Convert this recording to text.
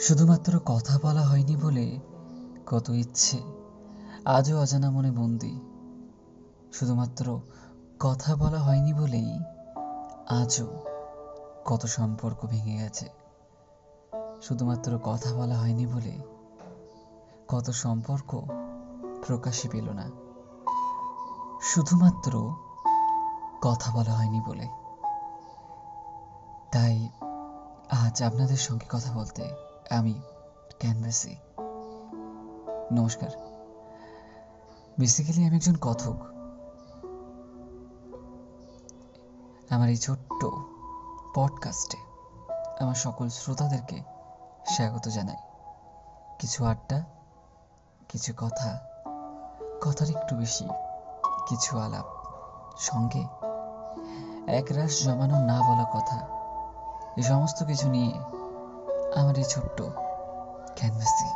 শুধুমাত্র কথা বলা হয়নি বলে কত ইচ্ছে, আজও অজানা মনে বন্দি। শুধুমাত্র কথা বলা হয়নি বলেই আজও কত সম্পর্ক ভেঙে গেছে। শুধুমাত্র কথা বলা হয়নি বলে কত সম্পর্ক প্রকাশে পেল না। শুধুমাত্র কথা বলা হয়নি বলে। তাই আজ আপনাদের সঙ্গে কথা বলতে আমি ক্যানভাসি। নমস্কার। বেসিক্যালি আমি একজন কথক। আমার এই ছোট্ট পডকাস্টে আমার সকল শ্রোতাদেরকে স্বাগত জানাই। কিছু আড্ডা, কিছু কথা, কথার একটু বেশি কিছু আলাপ, সঙ্গে একরাশ জমানো না বলা কথা এই সমস্ত কিছু নিয়ে আমার এই ছোট্ট ক্যানভাসি